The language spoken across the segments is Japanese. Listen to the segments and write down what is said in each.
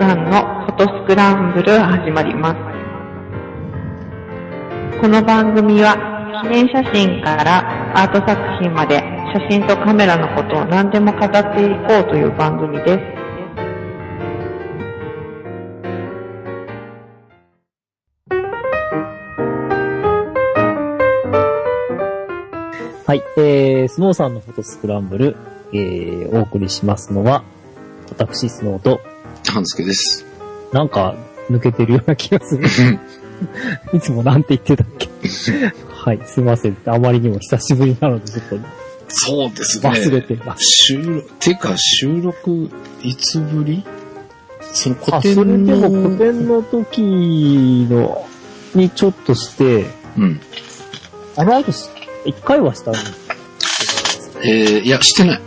さんのフォトスクランブル始まります。この番組は記念写真からアート作品まで写真とカメラのことを何でも語っていこうという番組です。はい。えー、スノーさんのフォトスクランブル、えー、お送りしますのは、私、スノーと、半助です。なんか、抜けてるような気がする。いつもなんて言ってたっけ？はい、すいません。あまりにも久しぶりなので、ちょっとそうですね。忘れてます。収録、てか収録、いつぶり？その古あ、典それでの。も古典の時の、にちょっとして、うん。あの後し、一回はしたのえー、いや、してない。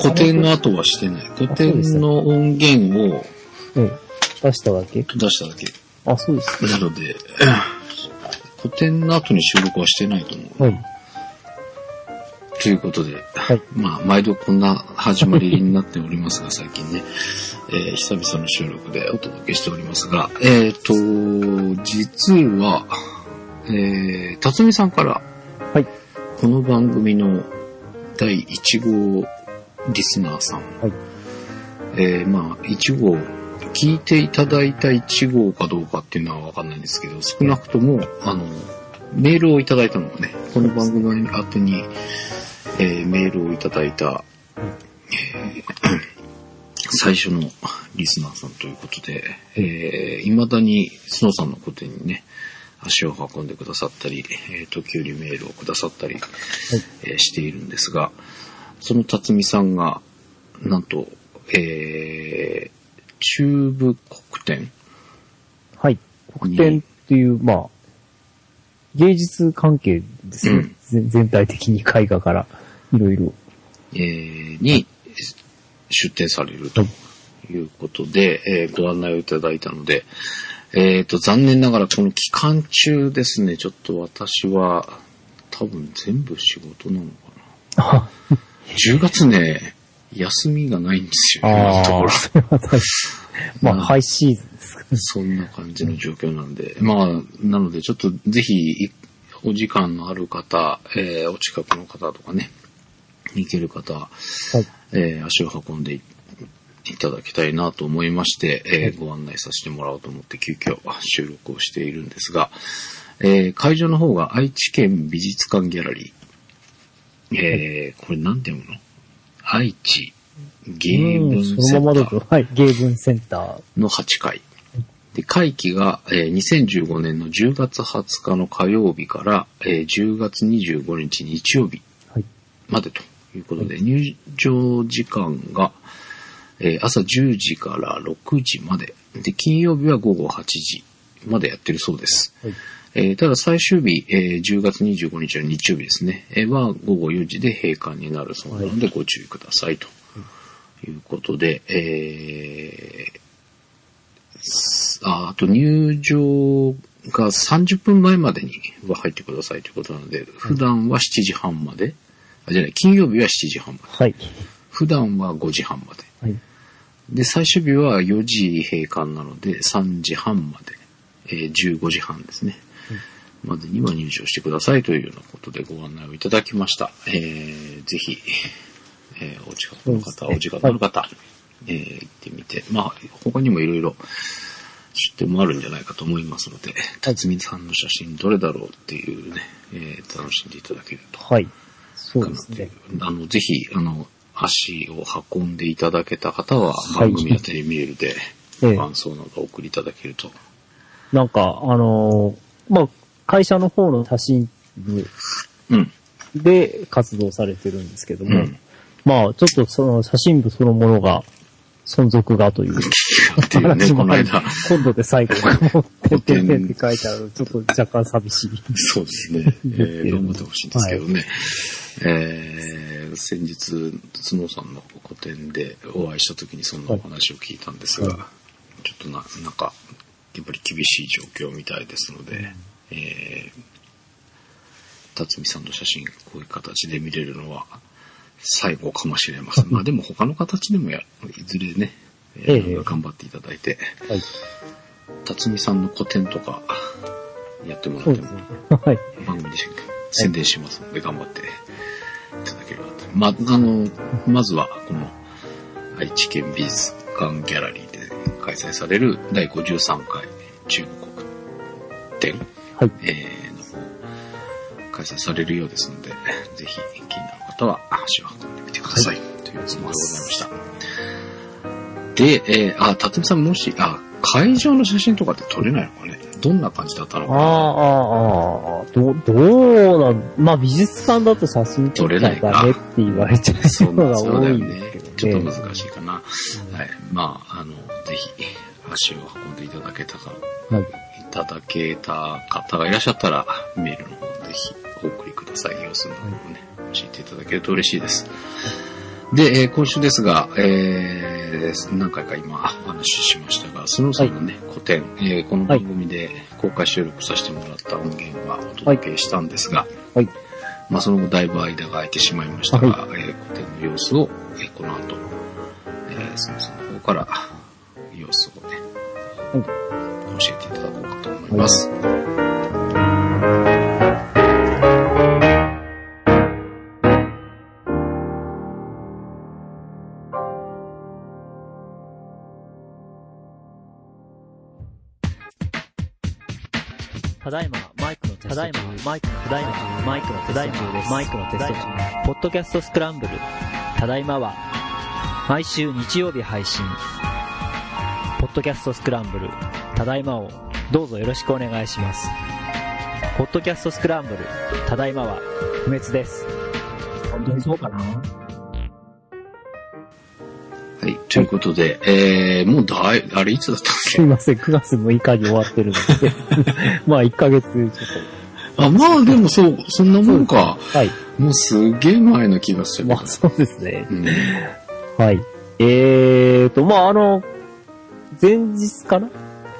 古典の後はしてない。古典の音源をうん。出しただけ？出しただけ。あ、そうです。なので、古典の後に収録はしてないと思う。はい。ということで、はい まあ、毎度こんな始まりになっておりますが、最近ね、えー久々の収録でお届けしておりますが、えっ、と、実は、えー、辰巳さんから、はい。この番組の第1号リスナーさん、はい。えー、まあ、1号、聞いていただいた1号かどうかっていうのはわかんないんですけど、少なくとも、あの、メールをいただいたのがね、この番組宛てに、えーメールをいただいた、えー最初のリスナーさんということで、えー、未だにスノーさんの個展にね、足を運んでくださったり、えー時折メールをくださったり、えーしているんですが、その辰巳さんが、なんと、えー、中部国展はい。国展っていう、まあ、芸術関係ですね。うんぜ全体的に絵画から、いろいろ。えーに出展されるということで、えーご案内をいただいたので、えっ、と、残念ながらこの期間中ですね、ちょっと私は多分全部仕事なのかあな。10月ね、休みがないんですよ、今のところ。まあ、ハイシーズンですかね。そんな感じの状況なんで、まあ、なのでちょっとぜひ、いお時間のある方、えーお近くの方とかね、行ける方、はい。えー足を運んでいいただきたいなと思いまして、えーご案内させてもらおうと思って急遽収録をしているんですが、えー会場の方が愛知県美術館ギャラリー。えーこれなんて読むの？愛知芸文うんセンタそのままだーと、はい。芸文センター。の8回。で、会期が、えー2015年の10月20日の火曜日から、えー10月25日日曜日はい。までということで、入場時間が、えー朝10時から6時まで。で、金曜日は午後8時までやってるそうです。はい。えーただ最終日、えー10月25日の日曜日ですね、えーは午後4時で閉館になるそうなのでご注意くださいということで、えーあと入場が30分前までには入ってくださいということなので、普段は7時半まで、あ、じゃない、金曜日は7時半まで、はい。普段は5時半まで。はい。で、最終日は4時閉館なので、3時半まで、えー15時半ですね。までには入場してくださいというようなことでご案内をいただきました。えーぜひ、えーお近くの方、お時間のある方、えー行ってみて、まあ、他にもいろいろ出店もあるんじゃないかと思いますので、辰巳さんの写真どれだろうっていうね、えー楽しんでいただけるとはい。そうですね。あの、ぜひ、あの、足を運んでいただけた方は、はい番組宛てにメールで、ええ感想などお送りいただけると。なんか、あのーまあ、会社の方の写真部うん。で活動されてるんですけども、うんまあ、ちょっとその写真部そのものが、存続がというっていうね、この間。今度で最後、もう、てってって書いてある、ちょっと若干寂しい。そうですね。えー、頑張ってほしいんですけどね。えー、先日、スノーさんの個展でお会いした時にそんなお話を聞いたんですが、はいちょっとな、なんか、やっぱり厳しい状況みたいですので、えー、辰巳さんの写真、こういう形で見れるのは最後かもしれません。まあでも他の形でもや、いずれね、えええー頑張っていただいて、はい。辰巳さんの個展とかやってもらってもね。はい。番組で宣伝しますので頑張っていただければと。ま、あの、まずはこの愛知県美術館ギャラリーで開催される第53回中国展、はい。えーの方開催されるようですので、ぜひ気になる方は足を運んでみてください。というつもりでございました。で、えー、あ、辰巳さんもし、あ、会場の写真とかって撮れないのかね？どんな感じだったのかな？ああ、ああ、ああ、ど、どうなん、まあ美術館だと写真撮っちゃダメって言われちゃうのが多いんねです。ちょっけどね。と難しいかな。はい。まあ、あの、ぜひ、足を運んでいただけたか、はい。いただけた方がいらっしゃったら、メールの方ぜひお送りください。様子の方をね、教えていただけると嬉しいです。で、えー今週ですが、えー何回か今お話ししましたが、スノーさんのね、個展、えーこの番組で公開収録させてもらった音源はお届けしたんですが、はい。まあ、その後だいぶ間が空いてしまいましたが、はえー個展の様子を、えーこの後、えー、スノーさんの方から様子をね、はい教えていただこうかと思います。ただいま、マイクのテスト中。ただいま、マイクの、ただいま、マイクのテスト中です。マイクのテスト中。ポッドキャストスクランブル。ただいまは、毎週日曜日配信。ポッドキャストスクランブル。ただいまを、どうぞよろしくお願いします。ポッドキャストスクランブル。ただいまは、不滅です。本当にそうかな？はい。ということで、えー、もうだい、あれいつだったっけ？すいません、9月6日に終わってるので。まあ1ヶ月ちょっあ、まあでもそう、そんなもんか。と。はい。もうすげえ前の気がする。まあそうですね。うん。はい。えーと、まああの、前日かな？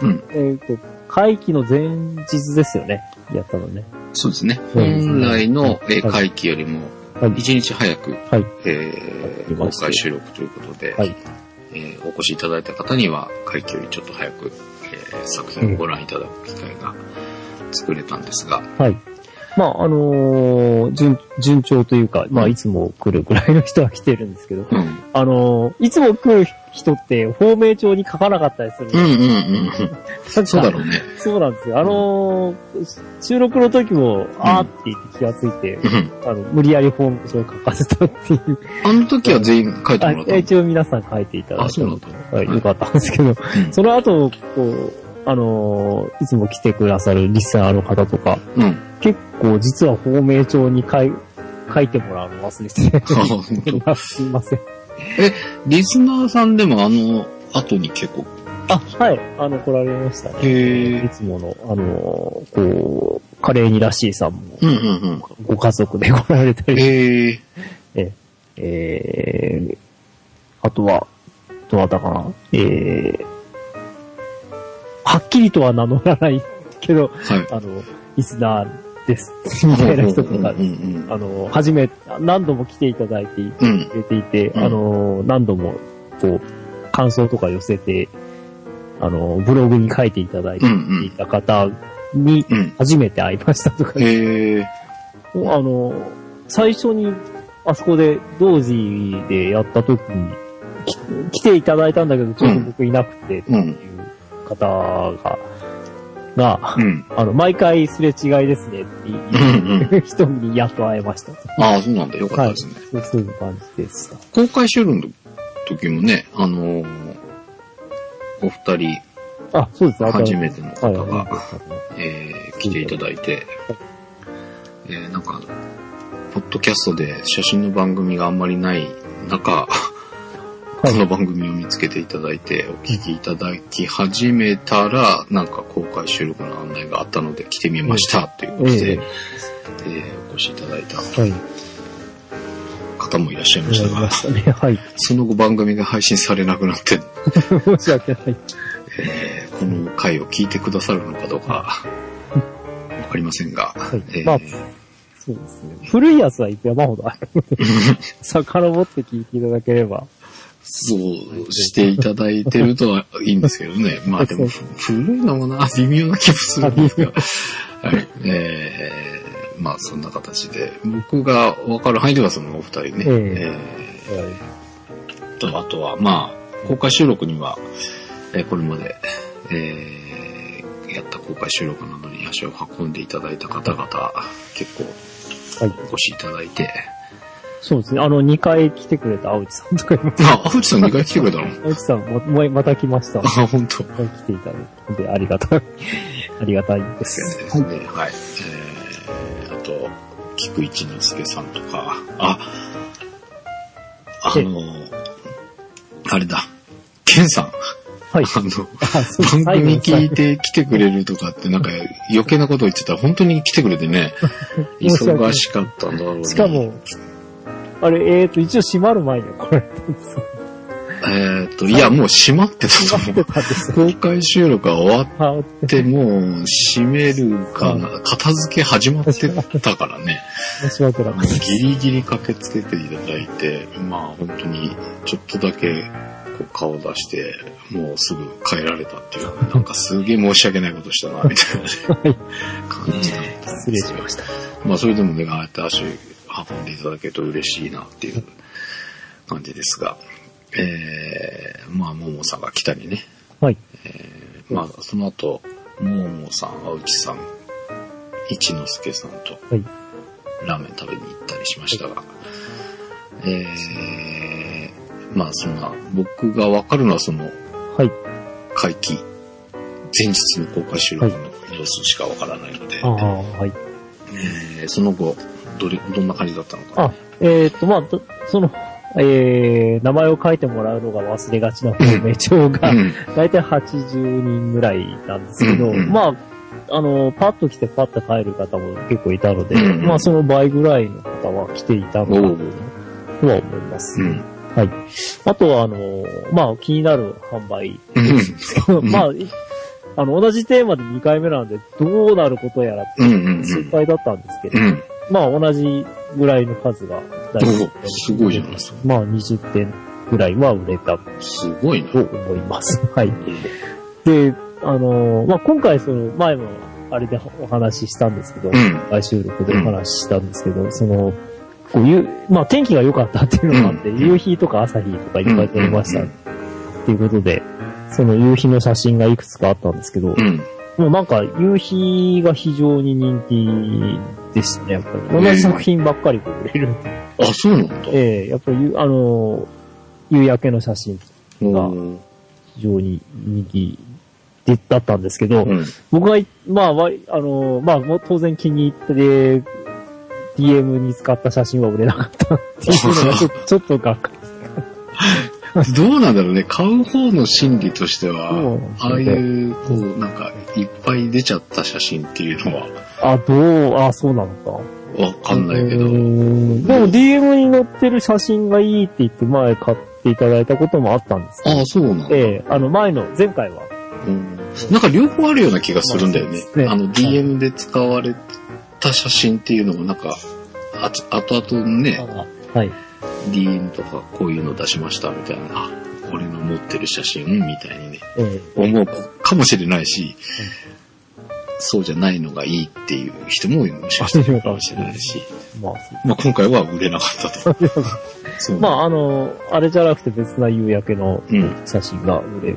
うん。えーと、会期の前日ですよね。やったのね。そうですね。本来の会期よりも、はい。一日早く、はい。えー公開収録ということで、はい。えーお越しいただいた方には、会期よりちょっと早く、えー作品をご覧いただく機会が作れたんですが、はい。まあ、あのー順、順調というか、まあ、いつも来るぐらいの人は来てるんですけど、うん。あのーいつも来る人って、芳名帳に書かなかったりするんですうんうんうんうん。そうだろうね。そうなんですよ。あのー収録の時も、あーって言って気がついて、うんあの、無理やりホームページを書かせたっていう。あの時は全員書いてあもらったの？一応皆さん書いていただいて。あそうなんだはい、よかったんですけど、うんその後、こう、あのーいつも来てくださるリスナーの方とか、うん。結構実は芳名帳に書い書いてもらうの忘れてて。あすいません。リスナーさんでもあの後に結構、あ、はい。あの、来られましたね。へいつもの、あのーこう、カレーにらしいさんも、うんうんうん。ご家族で来られたり、へえ。えー、あとは、どうだったかな？えー、はっきりとは名乗らないけど、はい。あの、リスナーです。みたいな人とかうん、うんあの、初め、何度も来ていただいてうん。うん。くれていて、うんあの、何度も、こう、感想とか寄せて、あの、ブログに書いていただいてうんいた方に、うん。初めて会いましたとか、へえ。あの、最初に、あそこで、同時でやった時に、き来ていただいたんだけど、ちょっと僕いなくて、っていう方が、が、うん。あの、毎回すれ違いですねってうんいう 人にやっと会えました。ああ、そうなんだ。よかったですね。そうそういう感じでした。公開収録の時もね、あのーお二人、あ、そうです。初めてのはい、方が、はえー来ていただいて、えーなんか、ポッドキャストで写真の番組があんまりない中、この番組を見つけていただいて、お聞きいただき始めたら、なんか公開収録の案内があったので来てみました、ということで、ええーお越しいただいたはい。方もいらっしゃいましたが。はい。その後番組が配信されなくなって、申し訳ない。えーこの回を聞いてくださるのかどうか、わかりませんが、はいえーまあそうですね。古いやつは山ほどあるので、遡って聞いていただければ。そうしていただいてるとはいいんですけどね。まあでも、古いのもな、微妙な気もするんですが。はい。えー、まあそんな形で、僕がわかる範囲ではそのお二人ね。えー、えー、と、あとは、まあ、公開収録には、えー、これまで、えー、やった公開収録などに足を運んでいただいた方々、結構、お越しいただいて、そうですね。あの、2回来てくれた青内さんとかいます。あ、青内さん2回来てくれたの？青内さんも、もうまた来ました。あ、本当。来ていただいて、で、ありがたい、ありがたいです。ですね。はい。はい、えー、あと、菊一之助さんとか、あ、あの、あれだ、ケンさん。はい。あの、番組聞いて来てくれるとかってなんか余計なこと言ってたら本当に来てくれてね、忙しかったんだろうね。しかも、あれ、えっ、ー、と、一応閉まる前に来られ。たんですえっと、いや、もう閉まってたと思う。公開収録が終わって、もう閉めるかな、片付け始まってたからね。ギリギリ駆けつけていただいて、まあ本当にちょっとだけこう顔出して、もうすぐ帰られたっていう、なんかすげえ申し訳ないことしたな、みたいな、ね、感じだった失礼しました。まあそれでもね、ああやって足運んでいただけると嬉しいなっていう感じですが、えー、まあ、ももさんが来たりね。はい。えー、まあ、その後、ももさん、あうちさん、一之輔さんと、ラーメン食べに行ったりしましたが、はい、えー、まあ、そんな、僕がわかるのはその、はい。会期、前日の公開収録の様子しかわからないので、はい、あはい。えー、その後、どれ、どんな感じだったのか。あ、えっ、ー、と、まあ、その、えー、名前を書いてもらうのが忘れがちな方名帳が、だいたい80人ぐらいなんですけど、うんうん、まあ、あの、パッと来てパッと帰る方も結構いたので、うんうん、まあその倍ぐらいの方は来ていたのかなとは思います。う。ん、はい。あとは、あの、まあ気になる販売。ですけど、まあ、あの、同じテーマで2回目なんで、どうなることやらって心配だったんですけど、まあ同じぐらいの数が大体。すごいじゃないですか。まあ20点ぐらいは売れた。すごいな。と思います。はい。で、あのー、まあ今回その前もあれでお話ししたんですけど、うん、収録でお話ししたんですけど、うん、その、こういう、まあ天気が良かったっていうのがあって、うん、夕日とか朝日とかいっぱい撮りました。っていうことで、その夕日の写真がいくつかあったんですけど、もうなんか夕日が非常に人気ですね、やっぱり。同じ作品ばっかり売れる。あ、そうなんだ。ええー、やっぱり、あの、夕焼けの写真が非常に人気だったんですけど、うん、僕が、まあ、あの、まあ、当然気に入って、DM に使った写真は売れなかったっていうのがちょ ちょっとがっかり どうなんだろうね。買う方の心理としては、ああいう、こう、なんか、いっぱい出ちゃった写真っていうのは。あ、どう、あ、そうなのか。わかんないけど。でも DM に載ってる写真がいいって言って前買っていただいたこともあったんですああ、そうなんだ。ええあの前の、前回は。うん。なんか両方あるような気がするんだよね。ねあの DM で使われた写真っていうのもなんか、あ後々ね、はい。DM とかこういうの出しましたみたいな、あ、俺の持ってる写真みたいにね、思うかもしれないし、そうじゃないのがいいっていう人ももしかしたらかもしれないし、まあ、まあ今回は売れなかったと。まああの、あれじゃなくて別な夕焼けの写真が売れ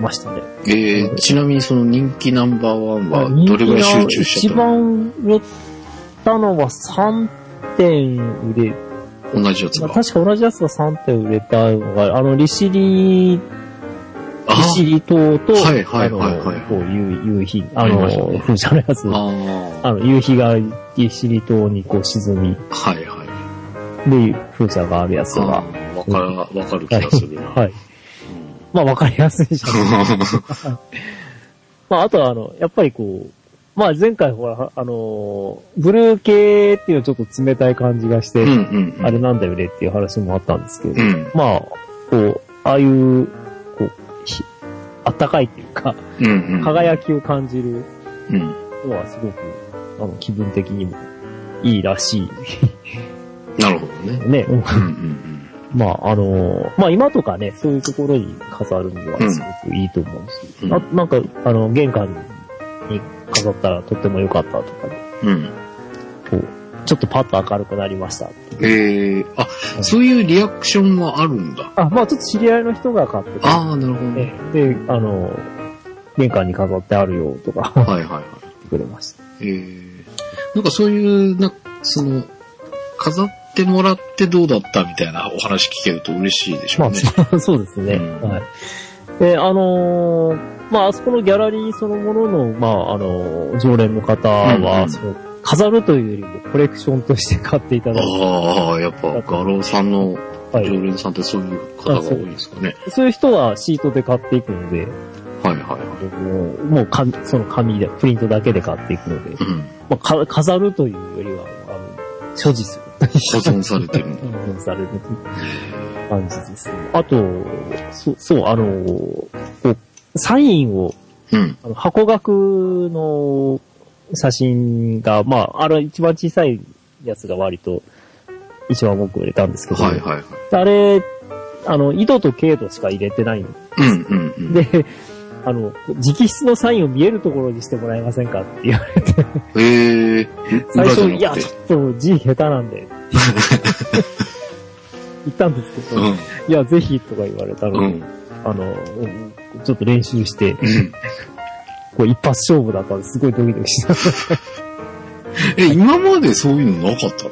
ましたね。うん、えー、ちなみにその人気ナンバーワンはどれぐらい集中したの？一番売れたのは3点売れ同じやつが。確か同じやつが3点売れたのが、あの、利尻、利尻島と、はいはいはいはい。こう夕夕日、あの、風車のやつ。あの、夕日が利尻島にこう沈み。はいはい。で、風車があるやつが。わかる、わかる気がするな。はい。まあわかりやすいじゃん。まああとはあの、やっぱりこう、まあ前回ほら、あのー、ブルー系っていうのちょっと冷たい感じがして、あれなんだよねっていう話もあったんですけど、うん、まあ、こう、ああいう、こう、あったかいっていうか、うんうん、輝きを感じるのはすごく、あの、気分的にもいいらしい。なるほどね。ね、うんうんうん。まあ、あの、まあ今とかね、そういうところに飾るのはすごくいいと思うし、うん。あなんか、あの、玄関に飾ったらとっても良かったとかね、うん。こう、ちょっとパッと明るくなりました。ええあ、うんそういうリアクションはあるんだ。あ、まあちょっと知り合いの人が買ってて、ああ、なるほどね。えで、あの、玄関に飾ってあるよとかはいはいはい。言ってくれました。ええなんかそういう、な、その、飾ってもらってどうだったみたいなお話聞けると嬉しいでしょまうね。あ、そうですね。うんはい。で、あのーまあ、あそこのギャラリーそのものの、まあ、あの常連の方は、その、飾るというよりもコレクションとして買っていただいて、ああ、やっぱ画廊さんのはい。常連さんってそういう方が多いんですかね。そういう人はシートで買っていくので、はいはいはい。もう、もうかその紙で、プリントだけで買っていくので、うん。まあ、か飾るというよりは、あの、所持する。保存されてるんだ。保存される感じですね。あと、そそう、あの、こう、サインを、うん。あの箱額の写真が、まあ、あれ一番小さいやつが割と一番僕売れたんですけど、はいはいはい。あれ、あの、緯度と経度しか入れてないんうんうんうん。で、あの、直筆のサインを見えるところにしてもらえませんかって言われて、ええ最初、いや、ちょっと字下手なんで、言ったんですけど、うん。いや、ぜひとか言われたので、うん。あの、うんちょっと練習して、うん。こう一発勝負だったんですごいドキドキした。え、今までそういうのなかったの？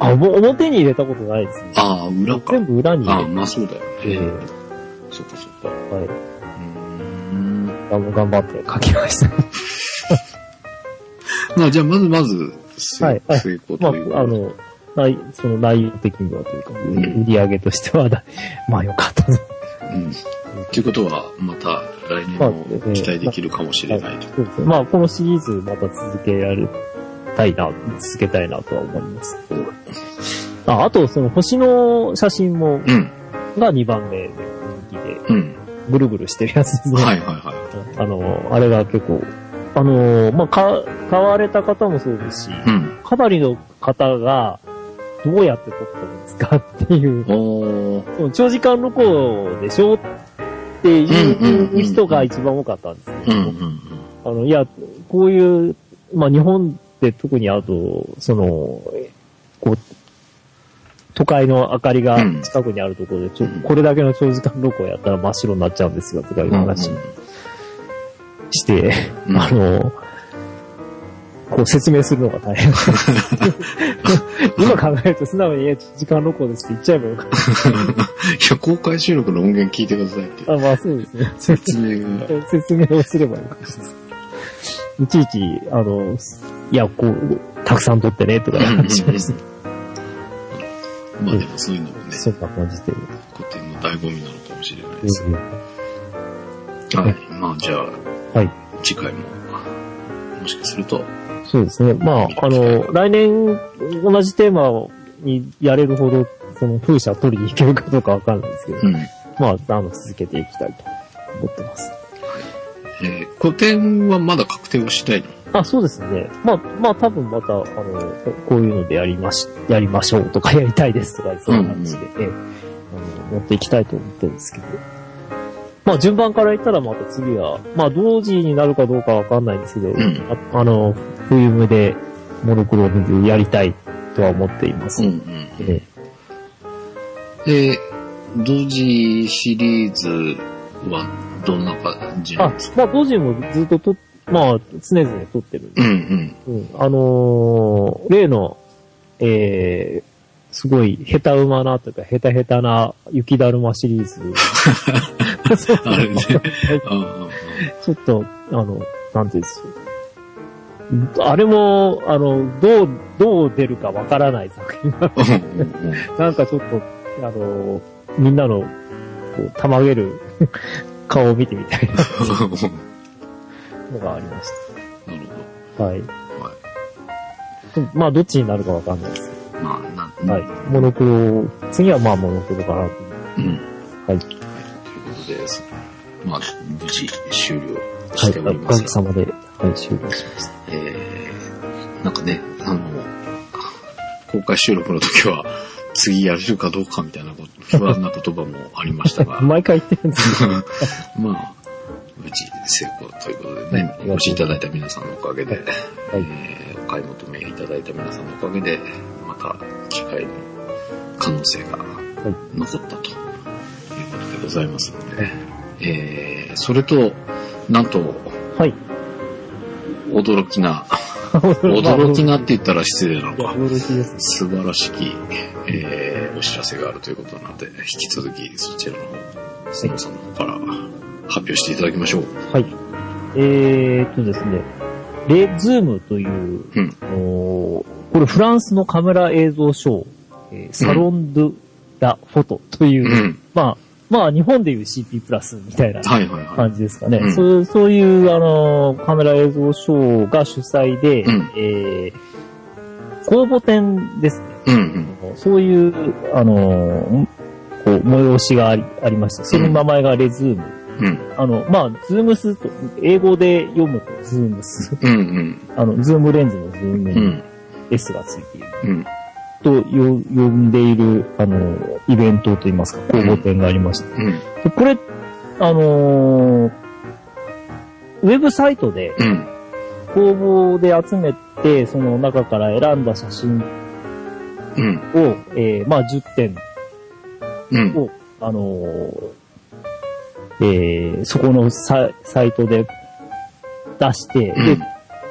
あ、表に入れたことないですね。ああ、裏か。全部裏にああ、入れて、まあそうだよえね。そっかそっか。えはい。うーん。あの頑張って書きました。まあじゃあまずまず、成はいはい成功まというあ、あの、内その内容的にはというか、ん売り上げとしてはだ、まあよかったと。うん。ということは、また来年も期待できるかもしれないと。そうですね。まあ、このシリーズまた続けられたいな、続けたいなとは思います。ああと、その星の写真も、うん。が2番目の人気で、うん。ぐるぐるしてるやつですね。はいはいはあの、あれが結構、あの、まあ、か、買われた方もそうですし、い。うん。かなりの方が、どうやって撮ったんですかっていう、長時間録音でしょっていう人が一番多かったんですけど、あの、いや、こういう、まあ、日本で特にあと、その、えこう、都会の明かりが近くにあるところで、ちょうんこれだけの長時間録音やったら真っ白になっちゃうんですよ、とかいううん。話して、うん。あの、こう説明するのが大変。今考えると素直に、いや時間録音ですって言っちゃえばよかっ いや、公開収録の音源聞いてくださいってた。あ、まあそうですね。説明が。説明をすればよかった。いちいち、あの、いや、こう、たくさん撮ってね、とか話をして、まあでもそういうのもね、そんな感じで。古典の醍醐味なのかもしれないです。うんはい。まあじゃあ、はい。次回も、もしかすると、そうですね。まあ、あの、来年同じテーマにやれるほど、その風車取りに行けるかどうかわかんないですけど、うん。まあ、あの、続けていきたいと思ってます。えー古典はまだ確定はしないの？あ、そうですね。まあ、まあ多分また、あの、こういうのでやりまし、やりましょうとかやりたいですとか、そういう感じで、ええあの、持っていきたいと思ってるんですけど。まあ順番から言ったらまた次は、まあ同時になるかどうかわかんないんですけど、んああの、フィルムでモノクロでやりたいとは思っています。うんえで、同時シリーズはどんな感じなんですか、まあ同時もずっとと、まあ常々撮ってるんでうんうん。うん、あのー例の、えー、すごい下手馬なというか、下手下手な雪だるまシリーズ。そ うあれね。あ ちょっと、あの、なんていうんですあれも、あの、どう、どう出るかわからない作品なあうんうんうんなんかちょっと、あの、みんなの、こう、たまげる 顔を見てみたいなのがありましなるた。はい。ほど。はい。まあ、どっちになるかわかんないですけまあ、なん、ど。はい。モノクロ、次はまあモノクロかなと。うん。はい。ということです。まあ、無事終了はい。しておおかりますが、げさまで、はい、終了しました。えー、なんかね、あの、公開収録の時は、次やれるかどうかみたいな不安な言葉もありましたが。毎回言ってるんです。まあ、無事成功ということでね、お越しいただいた皆さんのおかげで、はい、えー、お買い求めいただいた皆さんのおかげで、また機会の可能性が残ったということでございますので、ね、えー、それと、なんと、はい。驚きな、驚きなって言ったら失礼なのか。驚きです、素晴らしき、えー、お知らせがあるということなので、引き続きそちらの方、スノさんの方から発表していただきましょう。はい。えー、っとですね、レズームという、うん、これフランスのカメラ映像ショー、えー、サロンドゥ・ラ・フォトという、うん、まあ、まあ、日本でいう CP プラスみたいな感じですかね。そうそういう、あの、カメラ映像ショーが主催で、うん、えー、公募展ですね。うんうん、そういう、あの、こう、催しがありありまして、その名前が Les Zooms。うん、あの、まあ、 Zooms と、英語で読むと Zooms。うんうん、あの、ズームレンズのズームに S がついている。うんと呼んでいる、あの、イベントといいますか、公募展がありました。うん、これ、あのー、ウェブサイトで、公募で集めて、その中から選んだ写真を、うん、えー、まあ10点を、うん、あのー、えー、そこのササイトで出して、で、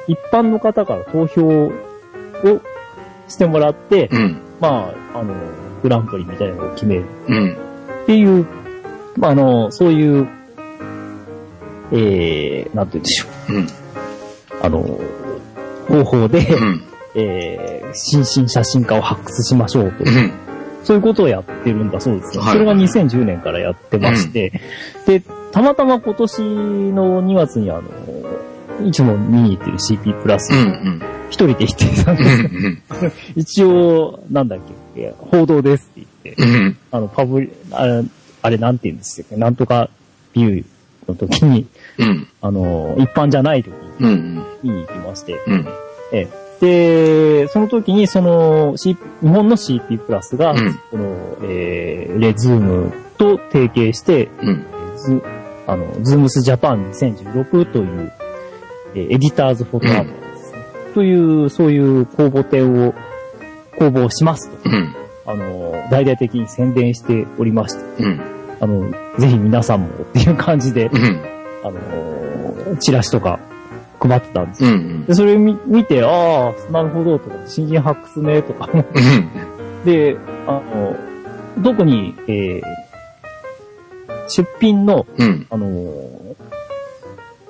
一般の方から投票をしてもらって、うん、まあ、あの、グランプリみたいなのを決める。うん、っていう、まあ、あの、そういう、えー、なんて言うんでしょう。うん、あの、方法で、うん、えー、新進写真家を発掘しましょうと。うんそういうことをやってるんだそうですね。はい、それが2010年からやってまして、うん、で、たまたま今年の2月にあの、いつも見に行ってる CP プラス、うんうん。一人で行ってたんです。一応、なんだっけ、報道ですって言って、あの、パブリ、あれ、あれなんて言うんですよ。なんとかビューの時に、あの、一般じゃない時に見に行きまして、えで、その時にその、C、日本の CP プラスが、この、えー、 Les Zooms と提携して、ズあの、 Zooms Japan 2016という、えー、エディターズフォトアワードという、そういう公募展を、公募しますと。うん、あの、大々的に宣伝しておりまして、うん、あの、ぜひ皆さんもっていう感じで、うん、あの、チラシとか配ってたんですよ。うんうん、でそれを見て、ああ、なるほど、とか、新人発掘ね、とか。で、あの、特に、えー、出品の、うん、あの、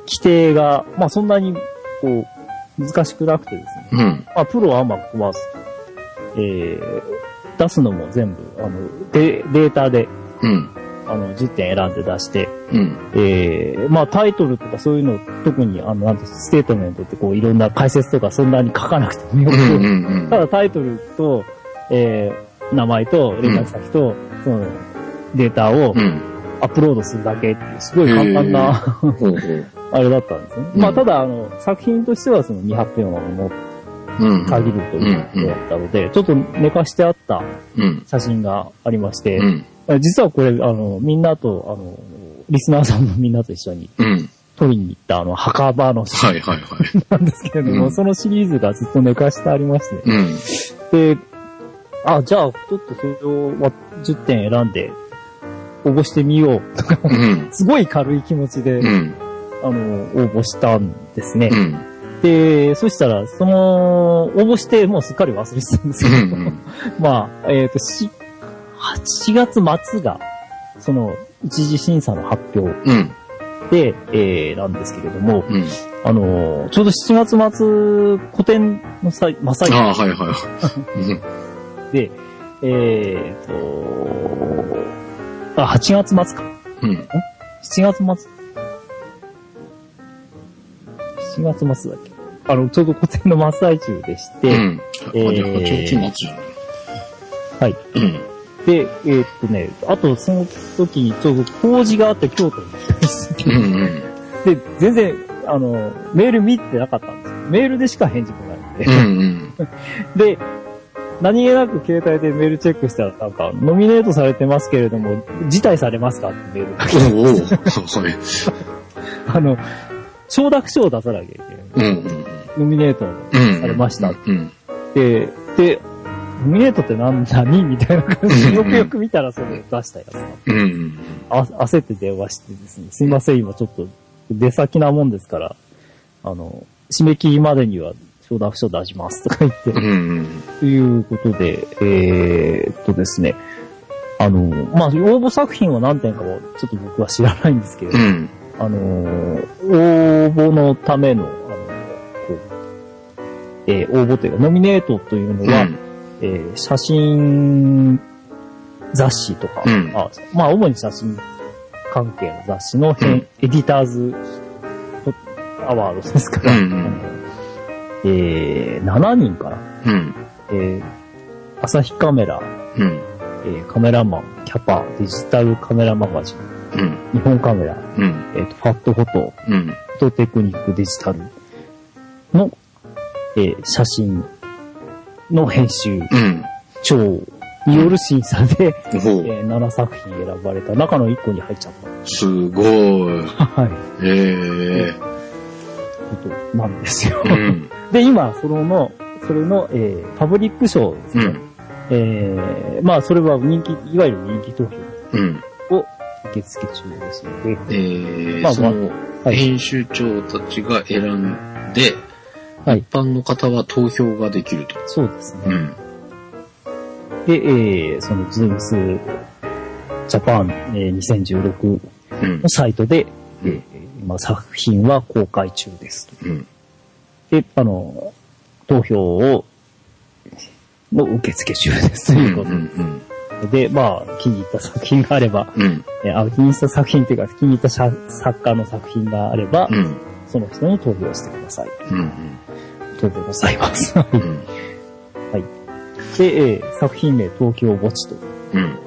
規定が、まあそんなに、こう、難しくなくてですね。うん。まあ、プロはまあ、まあ、えー、出すのも全部、あの、デデータで、うん。あの、10点選んで出して、うん。えー、まあ、タイトルとかそういうの、特に、あの、なんてステートメントってこう、いろんな解説とかそんなに書かなくてもよく、うんうんうん、ただタイトルと、えー、名前と連絡先と、その、データを、アップロードするだけっていう、すごい簡単な あれだったんですね。うん、まあ、ただ、あの、作品としてはその200点はもの限るということだったので、ちょっと寝かしてあった写真がありまして、実はこれ、あの、みんなと、あの、リスナーさんのみんなと一緒に、撮りに行ったあの、墓場の写真なんですけれども、うん、そのシリーズがずっと寝かしてありまして、うん、で、あ、じゃあ、ちょっとそれを10点選んで、応募してみよう。とか、うん、すごい軽い気持ちで、あの、応募したんですね。うん、で、そしたら、その、応募してもうすっかり忘れてたんですけど、うんうん、まあ、えっ、ー、と、8月末が、その、一次審査の発表で、うん、えー、なんですけれども、うん、あの、ちょうど7月末、古典の際、まさに。ああ、はいはい。で、えっ、ー、と、あ、8月末か。うん。7月末4月末だっけあの、ちょうど古典の真っ最中でして、うん。えー、はい。うん。で、えー、っとね、あとその時にちょうど工事があって京都に行ったんですうんうん。で、全然、あの、メール見てなかったんですよ。メールでしか返事来ないんで。うんうん、で、何気なく携帯でメールチェックしたら、なんか、ノミネートされてますけれども、辞退されますかってメールが来て。おおそうね。あの、承諾書を出さなきゃいけない。うんうんノミネートうん。されましたうん。で、で、ノミネートって何、何みたいな感じで、よくよく見たらそれ出したやつだうん。うん。あ焦って電話してですね、すいません、今ちょっと出先なもんですから、あの、締め切りまでには承諾書出しますとか言って。ということで、えー、っとですね、あの、まあ、応募作品は何点かはちょっと僕は知らないんですけれど、うん。あの、応募のための、あの、こう、えー応募というか、ノミネートというのは、うん。えー写真雑誌とか、うん。あまあ、主に写真関係の雑誌の編、うん。エディターズアワードですから、うんえー7人かな。うん。えー朝日カメラ、うん。えーカメラマン、キャパ、デジタルカメラマガジン、うん。日本カメラ、うん。えーと、ファットフォト、うん。フォトテクニックデジタルの、えー写真の編集うん。長による審査で、ほう。えー7作品選ばれた中の1個に入っちゃった。すごい。はい。ええ。ことなんですよ。うん。で、今、そのの、それの、えーパブリック賞ですね。うん。えーまあ、それは人気、いわゆる人気投票うん。を受付中ですので、えー、まあその、はい編集長たちが選んで、はい一般の方は投票ができると。そうですね。うん。で、えーそのズームスジャパン、えー2016うんの。サイトで、うんえー今作品は公開中ですと。うん。で、あの、投票を、の受付中ですとうん。いうこうん。とで、まあ、気に入った作品があれば、うん。えーあ気に入った作品っていうか、気に入った作作家の作品があれば、うん。その人に投票してください。うん。とでございます。はうん。いで、えー作品名、東京墓地と。うん。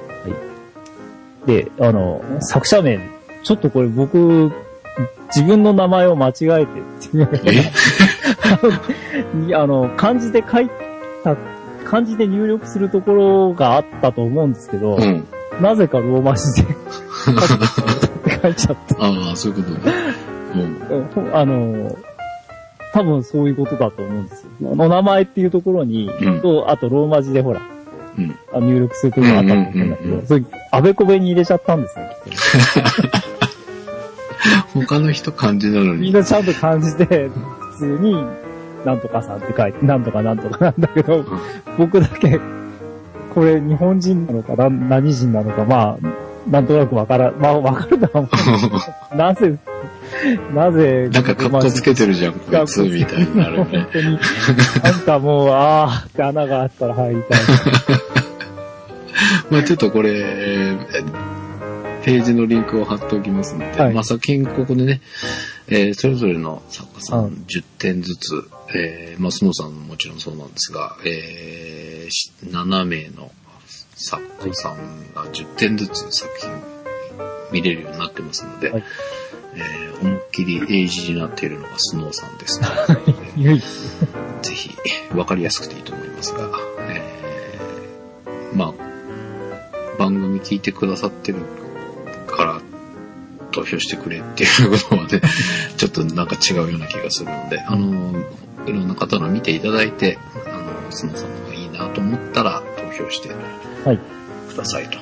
で、あの、作者名、ちょっとこれ僕、自分の名前を間違えてってい あの、漢字で書いた、漢字で入力するところがあったと思うんですけど、うん。なぜかローマ字で書いちゃった。ああ、そういうことね。うん。あの、多分そういうことだと思うんですよ。お名前っていうところに、うんと、あとローマ字でほら、うん。あ入力するところがあったと思うんだけうんうんうんうど、それ、あべこべに入れちゃったんですね、きっと 他の人漢字なのに。みんなちゃんと漢字で、普通に、なんとかさんって書いて、なんとかなんとかなんだけど、僕だけ、これ日本人なのかな、何人なのか、まあ、なんとなくわから、まあわかるとは思う。なぜ、なぜ、なんか格好つけてるじゃん、こいつ、みたいになるね。本当に、なんかもう、あーって穴があったら入りたい。まあちょっとこれ、えページのリンクを貼っておきますので、はい。まあ作品ここでね、えーそれぞれの作家さんうん。10点ずつ、えーまあスノーさんももちろんそうなんですが、えーし7名の作家さんが10点ずつ作品見れるようになってますので、はい。えー思いっきり英字になっているのがスノーさんです。の で。ぜひ、わかりやすくていいと思いますが、えーまあ、番組聞いてくださってるから、投票してくれっていうことはね、ちょっとなんか違うような気がするので、あの、いろんな方の見ていただいて、あの、スノーさんの方がいいなと思ったら投票してはい。くださいと。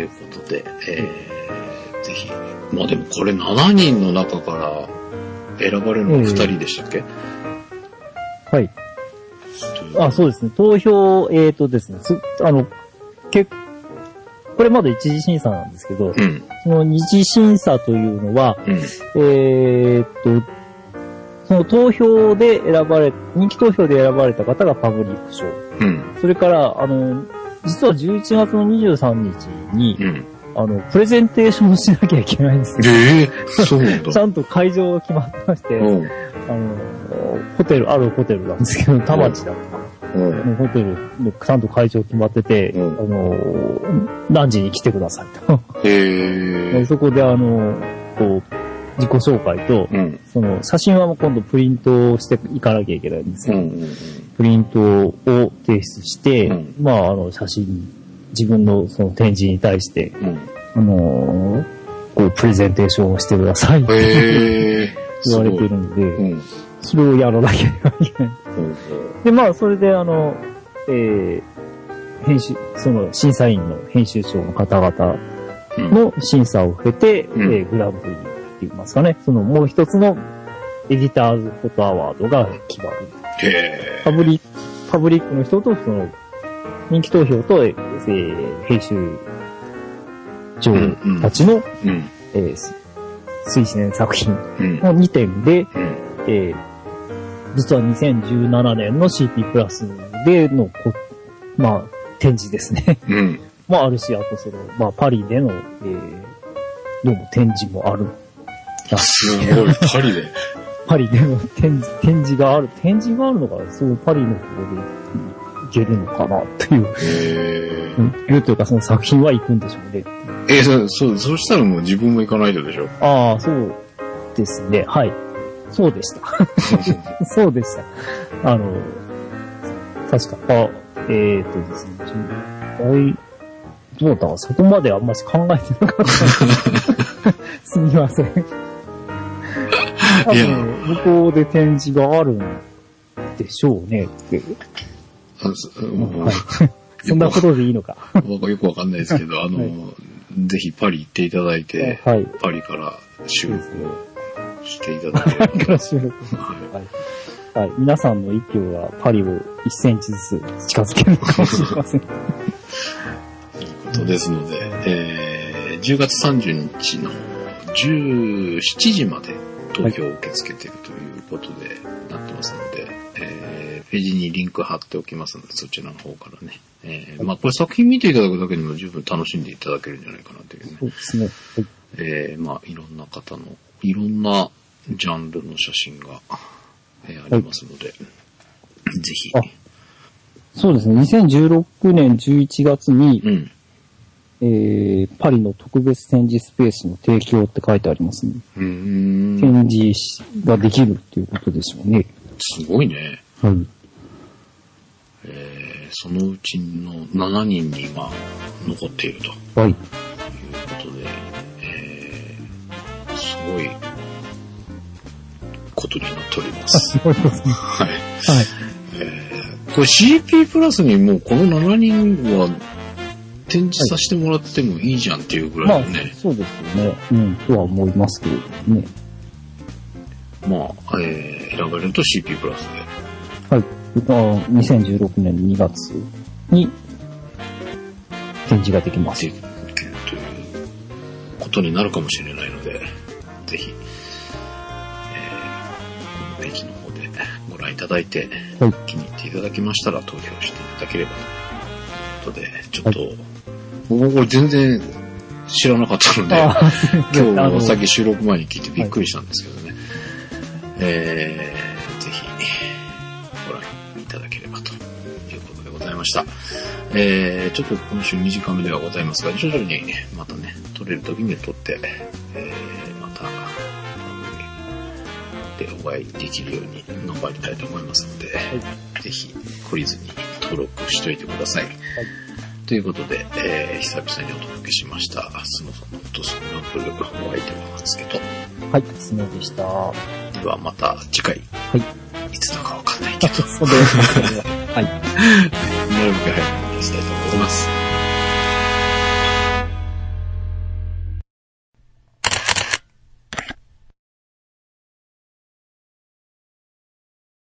いうことで、えー、ぜひ、まあでもこれ7人の中から選ばれるのが2人でしたっけ、はい。あ、そうですね。投票、えーとですね、すあの、けこれまだ一次審査なんですけど、うん。その二次審査というのは、うん。えーっと、その投票で選ばれ、人気投票で選ばれた方がパブリック賞。うん。それから、あの、実は11月の23日に、うん。あの、プレゼンテーションをしなきゃいけないんですよ。ええそうなんだ。ちゃんと会場が決まってまして、うん。あの、ホテル、あるホテルなんですけど、田町だった。うん。のホテルでちゃんと会場決まってて、うんあの、何時に来てくださいと。へえ。そこであの、こう、自己紹介と、うん。その写真は今度プリントしていかなきゃいけないんですうん。よ。うん。プリントを提出して、うん、まあ、あの、写真、自分のその展示に対して、うん、あのー、こう、プレゼンテーションをしてくださいって 言われてるんで、うん、それをやらなきゃいけない。で、まあ、それであの、えー、編集、その審査員の編集長の方々の審査を経て、うん、えー、グランプリって言いますかね、そのもう一つのエディターズフォトアワードが決まる。パブリパブリックの人とその人気投票と、えー、編集長たちの、うんうん、えー、推薦作品の2点で、うん、えー、実は2017年の CP プラスでのまあ、展示ですね。うん。まああるし、あとその、まあパリでの、えー、どうも展示もある。すごい、パリで？パリでの展示、展示がある。展示があるのかそうパリの方で行けるのかなという。へー。いうというかその作品は行くんでしょうね。えー、そう、そう、そうしたらもう自分も行かないとでしょ？ああ、そうですね。はい。そうでした。そうでした。あの、確か、あ、えっ、ー、とですね、大、どうだったか、そこまであんまし考えてなかった。すみません。多分、向こうで展示があるんでしょうねって。そんなことでいいのか。僕はよくわかんないですけど、あの、はい、ぜひパリ行っていただいて、はい、パリから収録をしていただければ。パリから収録。はいはい。皆さんの一票がパリを1センチずつ近づけるかもしれません。ということですので、えー、10月30日の17時まで投票を受け付けているということでなってますので、はい、えー、ページにリンク貼っておきますので、そちらの方からね。えー、はい、まあこれ作品見ていただくだけでも十分楽しんでいただけるんじゃないかなというね。そうですね。はい、えー、まあいろんな方の、いろんなジャンルの写真がえー、ありますので、はい、ぜひ。そうですね。2016年11月に、うん、えー、パリの特別展示スペースの提供って書いてありますね。展示ができるっていうことでしょうね。すごいね。はい。えー、そのうちの7人に今残っていると。はい。ごいことになっております。はい。はい。えー、これ CP プラスにもうこの7人は展示させてもらってもいいじゃんっていうぐらいのね。まあ、そうですよね。うん、とは思いますけどね。まあ、えー、選ばれると CP プラスで。はい。2016年2月に展示ができます。ということになるかもしれないただいて、はい、気に入っていただきましたら投票していただければということで、ちょっと、はい、僕全然知らなかったので、今日さっき収録前に聞いてびっくりしたんですけどね。はい、えー、ぜひご覧いただければということでございました。えー、ちょっと今週短めではございますが、徐々にまたね、撮れる時に撮って、でお会いできるように頑張りたいと思いますので、はい、ぜひ懲りずに登録しといてください。はい、ということで、えー、久々にお届けしました、スノソのフォトスクランブル、お相手は松けと。はい、スノでした。ではまた次回。はい。いつだかわかんないけど。そうです。はい。なるべく早くしたいと思います。